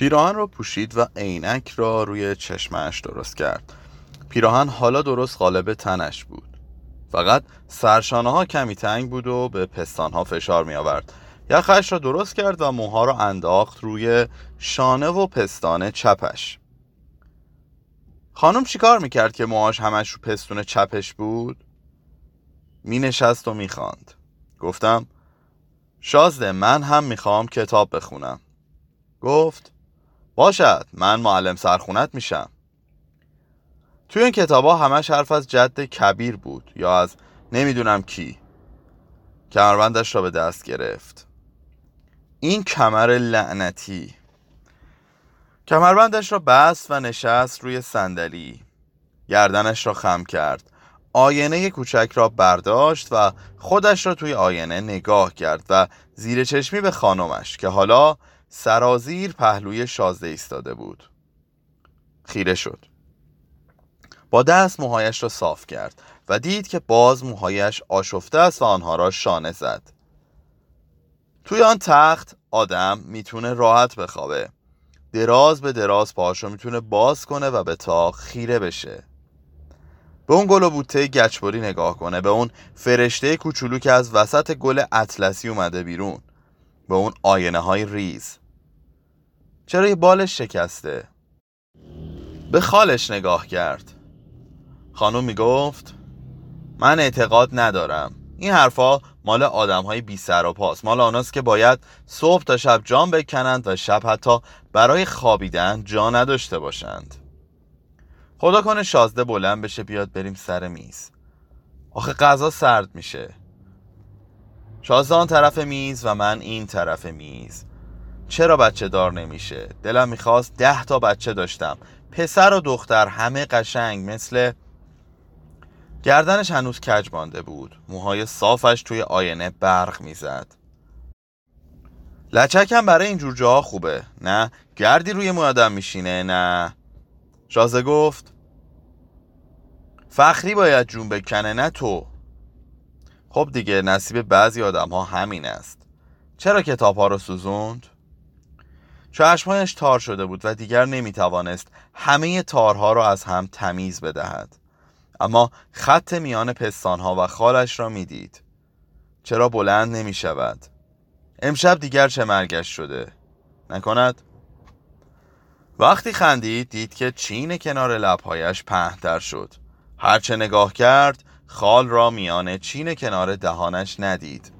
پیراهن را پوشید و عینک را روی چشمش درست کرد. پیراهن حالا درست غالب تنش بود. فقط سرشانه ها کمی تنگ بود و به پستان ها فشار می آورد یخش را درست کرد و موها را انداخت روی شانه و پستان چپش. خانم چیکار می‌کرد که موهاش همش رو پستون چپش بود؟ می نشست و می‌خواند گفتم شازده من هم می‌خوام کتاب بخونم. گفت باشد من معلم سرخونت میشم. توی این کتاب ها همش حرف از جد کبیر بود یا از نمی‌دونم کی. کمربندش را به دست گرفت. این کمر لعنتی. کمربندش را بست و نشست روی صندلی. گردنش را خم کرد. آینه کوچک را برداشت و خودش را توی آینه نگاه کرد و زیر چشمی به خانمش که حالا سرازیر پهلوی شازده ایستاده بود. خیره شد. با دست موهایش را صاف کرد و دید که باز موهایش آشفته است و آنها را شانه زد. توی آن تخت آدم می‌تونه راحت بخوابه. دراز به دراز پاهاشو می‌تونه باز کنه و به تا خیره بشه. به اون گل و بوته گچبری نگاه کنه. به اون فرشته کوچولو که از وسط گل اطلسی اومده بیرون. به اون آینه های ریز. چرا یه بالش شکسته؟ به خالش نگاه کرد. خانم می‌گفت من اعتقاد ندارم. این حرفا مال آدم های بی سر و پاس. مال آناست که باید صبح تا شب جان بکنند و شب حتی برای خوابیدن جا نداشته باشند. خدا کنه شازده بلند بشه بیاد بریم سر میز. آخه غذا سرد میشه. شازده آن طرف میز و من این طرف میز. چرا بچه دار نمیشه؟ دلم می‌خواست ده تا بچه داشتم. پسر و دختر همه قشنگ مثل گردنش هنوز کج مانده بود. موهای صافش توی آینه برق می‌زد. لچکم برای اینجور جاها خوبه. نه گردی روی مو آدم میشینه نه. شازه گفت فخری باید جون بکنه نه تو. خب دیگه نصیب بعضی آدم ها همین است. چرا کتاب ها رو سوزوند؟ چشمهایش تار شده بود و دیگر نمی‌توانست همه تارها را از هم تمیز بدهد. اما خط میان پستانها و خالش را می‌دید. چرا بلند نمی شود امشب دیگر چه مرگش شده؟ نکند؟ وقتی خندید دید که چین کنار لبهایش پهنتر شد. هرچه نگاه کرد خال را میان چین کنار دهانش ندید.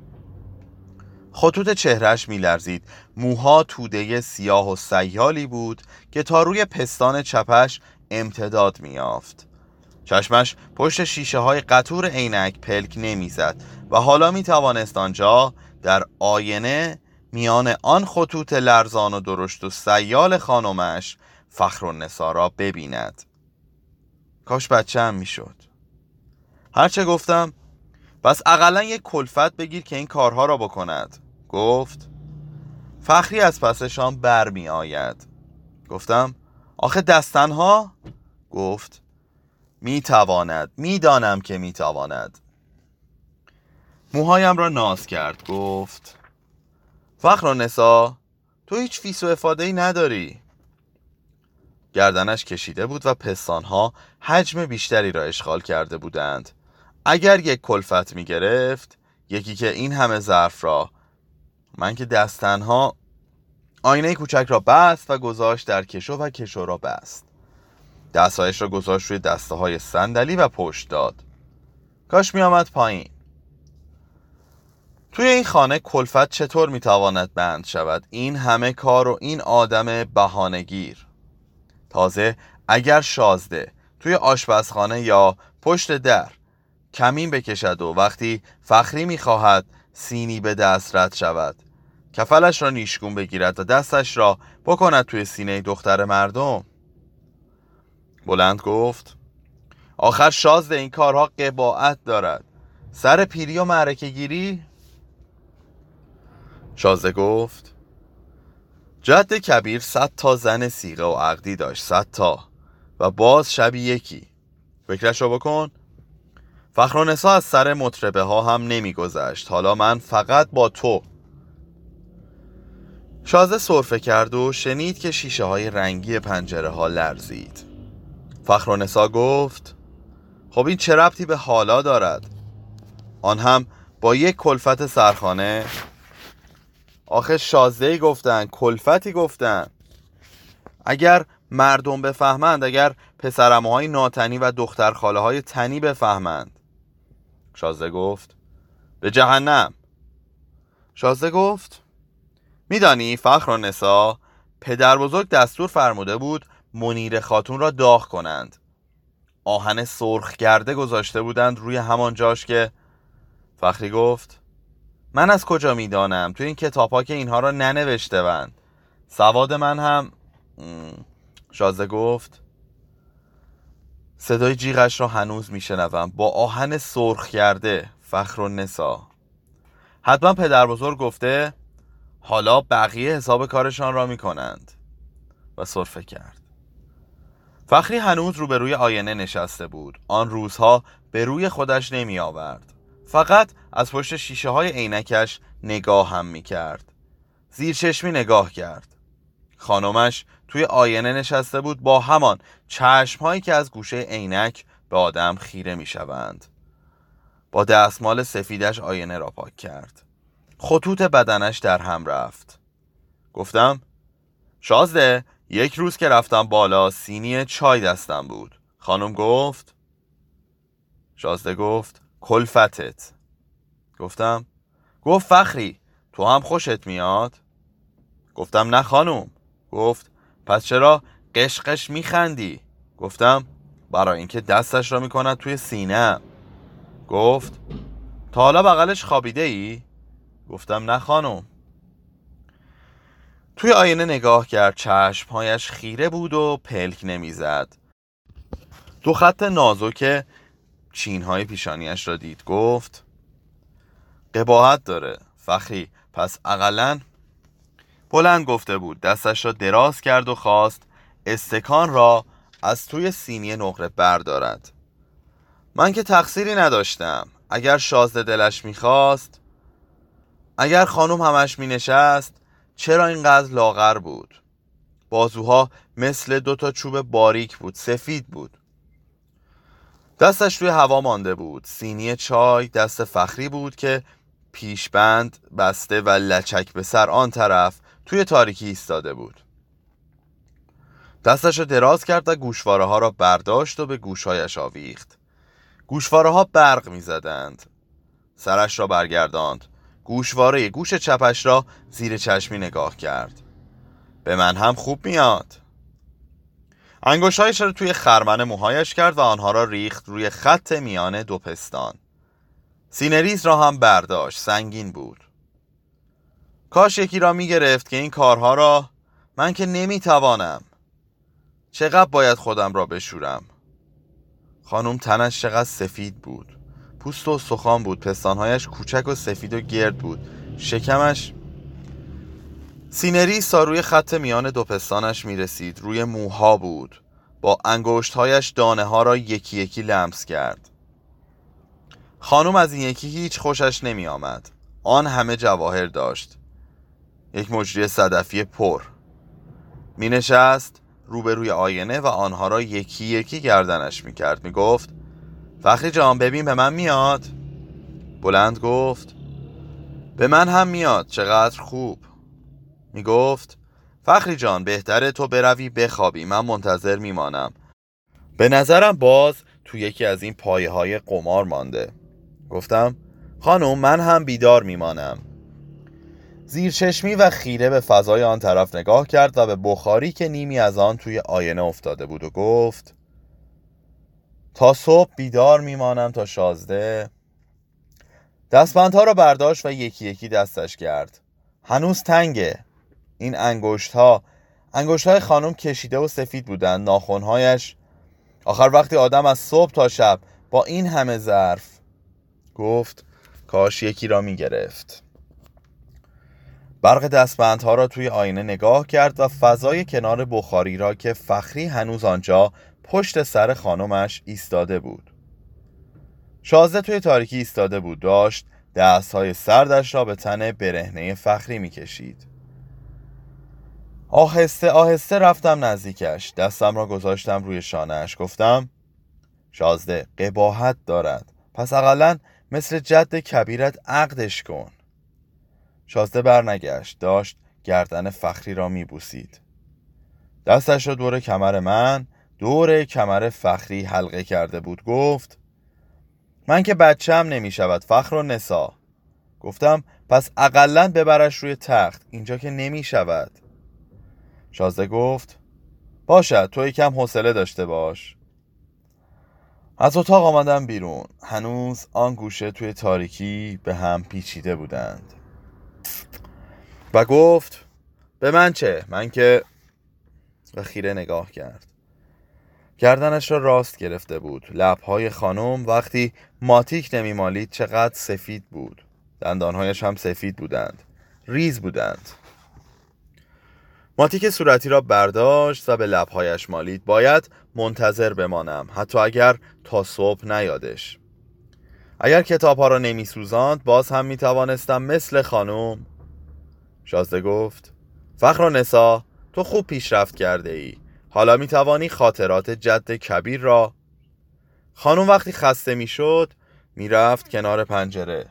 خطوط چهرش میلرزید. موها توده سیاه و سیالی بود که تا روی پستان چپش امتداد میافت چشمش پشت شیشه های قطور عینک پلک نمی‌زد و حالا می توانست آنجا در آینه میان آن خطوط لرزان و درشت و سیال خانمش فخر و ببیند. کاش بچه هم می‌شد. هرچه گفتم بس اقلا یک کلفت بگیر که این کارها را بکند. گفت فخری از پسشان بر می آید گفتم آخه دستنها گفت می تواند می دانم که می تواند موهایم را ناز کرد. گفت فخرالنسا تو هیچ فیس و افاده ای نداری. گردنش کشیده بود و پستانها حجم بیشتری را اشغال کرده بودند. اگر یک کلفت می گرفت یکی که این همه ظرف را من که دستهام آینه کوچک را بست و گذاشت در کشو و کشو را بست. دستهایش را گذاشت روی دسته های صندلی و پشت داد. کاش می آمد پایین. توی این خانه کلفت چطور می تواند بند شود؟ این همه کار و این آدم بهانهگیر. تازه اگر شازده توی آشپزخانه یا پشت در کمین بکشد و وقتی فخری می‌خواهد سینی به دست رد شود. کفلش را نیشگون بگیرد و دستش را بکند توی سینه دختر مردم. بلند گفت آخر شازده این کارها قباعت دارد. سر پیری و معرکه گیری؟ شازده گفت جد کبیر صد تا زن سیغه و عقدی داشت صد تا. و باز شبی یکی. فکرش رو بکن. فخرانسا از سر مطربه ها هم نمیگذشت. حالا من فقط با تو. شازده صرفه کرد و شنید که شیشه های رنگی پنجره ها لرزید فخر گفت خب این چه ربطی به حالا دارد؟ آن هم با یک کلفت سرخانه. آخه شازده گفتن کلفتی گفتن. اگر مردم بفهمند اگر پسرمه های ناتنی و دختر خاله های تنی بفهمند. شازده گفت. به جهنم. شازده گفت میدانی فخر و نسا پدر بزرگ دستور فرموده بود منیر خاتون را داغ کنند. آهن سرخ کرده گذاشته بودند روی همان جاش که فخری گفت من از کجا می‌دانم؟ تو این کتاب ها که اینها را ننوشته بند سواد من هم شازده گفت صدای جیغش را هنوز میشنوم. با آهن سرخ کرده فخر و نسا. حتما پدر بزرگ گفته حالا بقیه حساب کارشان را می‌کنند. و صرفه کرد. فخری هنوز روبروی آینه نشسته بود. آن روزها به روی خودش نمی آورد فقط از پشت شیشه های عینکش نگاه هم می کرد زیر چشمی نگاه کرد. خانمش توی آینه نشسته بود با همان چشم هایی که از گوشه عینک به آدم خیره می شوند با دستمال سفیدش آینه را پاک کرد. خطوط بدنش در هم رفت. گفتم شازده یک روز که رفتم بالا سینی چای دستم بود. خانم گفت شازده گفت کلفتت. گفتم گفت فخری تو هم خوشت میاد؟ گفتم نه خانم. گفت پس چرا قشقش میخندی؟ گفتم برای اینکه دستش را می‌کند توی سینه. گفت تا حالا بغلش خوابیده ای؟ گفتم نه خانم. توی آینه نگاه کرد چشمهایش خیره بود و پلک نمی‌زد. دو خط نازک چینهای پیشانیش را دید. گفت قباحت داره فخری پس اقلا بلند گفته بود دستش را دراز کرد و خواست استکان را از توی سینی نقره بردارد. من که تقصیری نداشتم. اگر شازده دلش می‌خواست اگر خانم همش مینشست چرا اینقدر لاغر بود؟ بازوها مثل دو تا چوب باریک بود سفید بود. دستش روی هوا مانده بود. سینی چای دست فخری بود که پیشبند بسته و لچک به سر آن طرف توی تاریکی ایستاده بود. دستش را دراز کرد و گوشواره ها را برداشت و به گوشهایش آویخت. گوشواره ها برق می زدند سرش را برگرداند. گوشواره گوش چپش را زیر چشمی نگاه کرد. به من هم خوب میاد. انگشتهایش را توی خرمن موهایش کرد و آنها را ریخت روی خط میان دو پستان. سینه‌ریز را هم برداشت. سنگین بود. کاش یکی را می گرفت که این کارها را من که نمی توانم چقدر باید خودم را بشورم؟ خانم تنش چقدر سفید بود. پوست و سخان بود پستانهایش کوچک و سفید و گرد بود. شکمش سینری روی خط میان دو پستانش می رسید روی موها بود. با انگشتهایش دانه ها را یکی یکی لمس کرد. خانم از این یکی هیچ خوشش نمی آمد آن همه جواهر داشت. یک مجری صدفی پر. می نشست روبروی آینه و آنها را یکی یکی گردنش می کرد می گفت فخری جان ببین به من میاد. بلند گفت به من هم میاد چقدر خوب. می گفت فخری جان بهتره تو بروی بخوابی. من منتظر میمانم. به نظرم باز تو یکی از این پایه های قمار مانده. گفتم خانم من هم بیدار میمانم. چشمی و خیره به فضای آن طرف نگاه کرد و به بخاری که نیمی از آن توی آینه افتاده بود و گفت تا صبح بیدار میمانم تا شازده. دستبندها را برداشت و یکی یکی دستش کرد هنوز تنگه. این انگشت ها انگشت های خانم کشیده و سفید بودند ناخونهایش آخر وقتی آدم از صبح تا شب با این همه ظرف. گفت کاش یکی را می گرفت برق دستبندها را توی آینه نگاه کرد و فضای کنار بخاری را که فخری هنوز آنجا پشت سر خانمش ایستاده بود. شازده توی تاریکی ایستاده بود داشت دست های سردش را به تن برهنه فخری می‌کشید. آهسته آهسته رفتم نزدیکش دستم را گذاشتم روی شانهش گفتم شازده قباحت دارد. پس اقلا مثل جد کبیرت عقدش کن. شازده برنگشت داشت گردن فخری را میبوسید. دستش را دور کمر من دور کمر فخری حلقه کرده بود. گفت من که بچم نمی شود فخر و نسا. گفتم پس اقلا ببرش روی تخت اینجا که نمی شود شازده گفت باشد تو یکم حوصله داشته باش. از اتاق آمدم بیرون. هنوز آن گوشه توی تاریکی به هم پیچیده بودند. و گفت به من چه؟ من که و خیره نگاه کرد. گردنش را راست گرفته بود. لبهای خانم وقتی ماتیک نمیمالید چقدر سفید بود. دندانهایش هم سفید بودند. ریز بودند. ماتیک صورتی را برداشت و به لبهایش مالید. باید منتظر بمانم. حتی اگر تا صبح نیادش. اگر کتاب ها را نمی سوزاند باز هم می توانستم مثل خانم شازده گفت فخر و نسا تو خوب پیشرفت کرده ای حالا می توانی خاطرات جد کبیر را خانم وقتی خسته می شد می رفت کنار پنجره.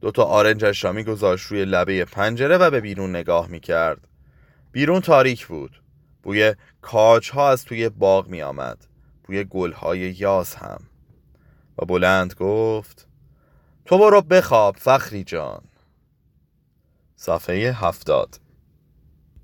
دوتا آرنجش را می گذاشت روی لبه پنجره و به بیرون نگاه می کرد بیرون تاریک بود. بوی کاج ها از توی باغ می آمد بوی گل های یاز هم. و بلند گفت تو برو بخواب فخری جان. صفحه هفتاد.